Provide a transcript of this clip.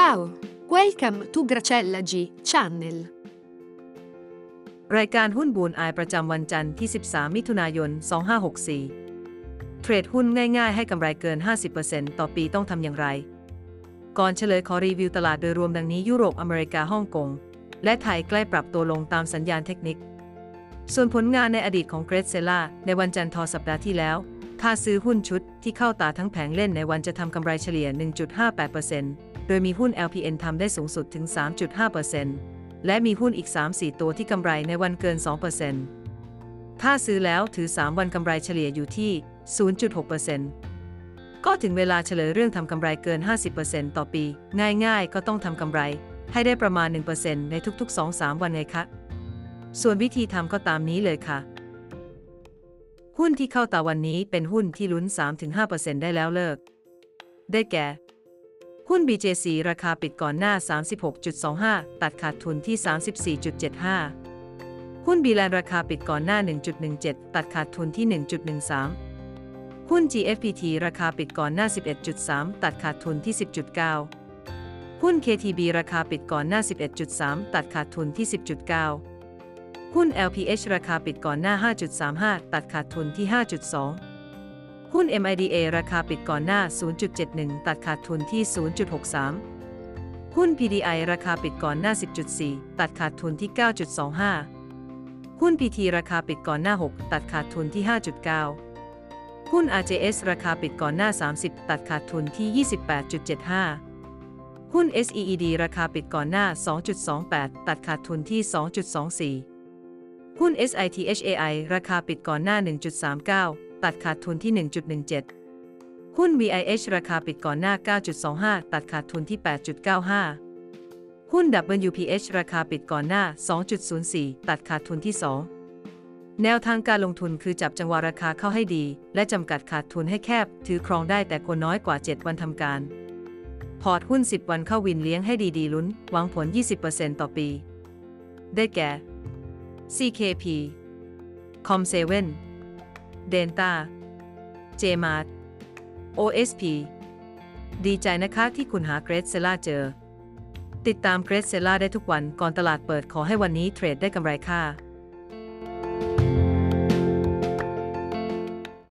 Ciao, welcome to Gracella G Channel. รายการหุ้นบูนอายประจำวันจันทร์ที่ 13 มิถุนายน 2564 เทรดหุ้นง่ายๆ ให้กำไรเกิน 50%ต่อปีต้องทำอย่างไร ก่อนเฉลยขอรีวิวตลาดโดยรวมดังนี้ยุโรปอเมริกาฮ่องกง และไทยใกล้ปรับตัวลงตามสัญญาณเทคนิค ส่วนผลงานในอดีตของเกรซเซล่าในวันจันทร์ทอสัปดาห์ที่แล้วถ้าซื้อหุ้นชุดที่เข้าตาทั้งแผงเล่นในวันจะทำกำไรเฉลี่ย 1.58% ดยมีหุ้น LPN ทำได้สูงสุดถึง 3.5%และมีหุ้นอีก 3-4 ตัวที่กำไรในวันเกิน 2%ถ้าซื้อแล้วถือ 3 วันกำไรเฉลี่ยอยู่ที่ 0.6%ก็ถึงเวลาเฉลยเรื่องทำกำไรเกิน 50%ต่อปี ง่ายๆ ก็ต้องทำกำไรให้ได้ประมาณ 1%ในทุก ๆ 2-3 วันไงคะ ส่วนวิธีทำก็ตามนี้เลยค่ะ หุ้นที่เข้าตาวันนี้เป็นหุ้นที่ลุ้น 3-5%ได้แล้วเลิก ได้แก่ หุ้น BJC ราคาปิดก่อนหน้า 36.25 ตัดขาดทุนที่ 34.75 หุ้น b ีแลนราคาปิดก่อนหน้า 1.17 ตัดขาดทุนที่ 1.13 หุ้น GFPT ราคาปิดก่อนหน้า 11.3 ตัดขาดทุนที่ 10.9 หุ้น KTB ราคาปิดก่อนหน้า 11.3 ตัดขาดทุนที่ 10.9 หุ้น LPH ราคาปิดก่อนหน้า 5.35 ตัดขาดทุนที่ 5.2 หุ้น MIDA ราคาปิดก่อนหน้า 0.71 ตัดขาดทุนที่ 0.63 หุ้น PDI ราคาปิดก่อนหน้า 10.4 ตัดขาดทุนที่ 9.25 หุ้น PT ราคาปิดก่อนหน้า 6 ตัดขาดทุนที่ 5.9 หุ้น RJS ราคาปิดก่อนหน้า 30 ตัดขาดทุนที่ 28.75 หุ้น SEED ราคาปิดก่อนหน้า 2.28 ตัดขาดทุนที่ 2.24 หุ้น SITHAI ราคาปิดก่อนหน้า 1.39 ตัดขาดทุนที่ 1.17 หุ้น VIH ราคาปิดก่อนหน้า 9.25 ตัดขาดทุนที่ 8.95 หุ้น WPH ราคาปิดก่อนหน้า 2.04 ตัดขาดทุนที่ 2 แนวทางการลงทุนคือจับจังหวะราคาเข้าให้ดี และจำกัดขาดทุนให้แคบ ถือครองได้แต่ควรน้อยกว่า 7 วันทำการ พอร์ตหุ้น 10 วันเข้าวินเลี้ยงให้ดีๆลุ้น หวังผล 20%ต่อปี ได้แก่ CKP Com7 เดนตาเจมาต์ OSP ดีใจนะคะที่คุณหาเกรดเซล่าเจอ ติดตามเกรดเซล่าได้ทุกวันก่อนตลาดเปิดขอให้วันนี้เทรดได้กำไรค่ะ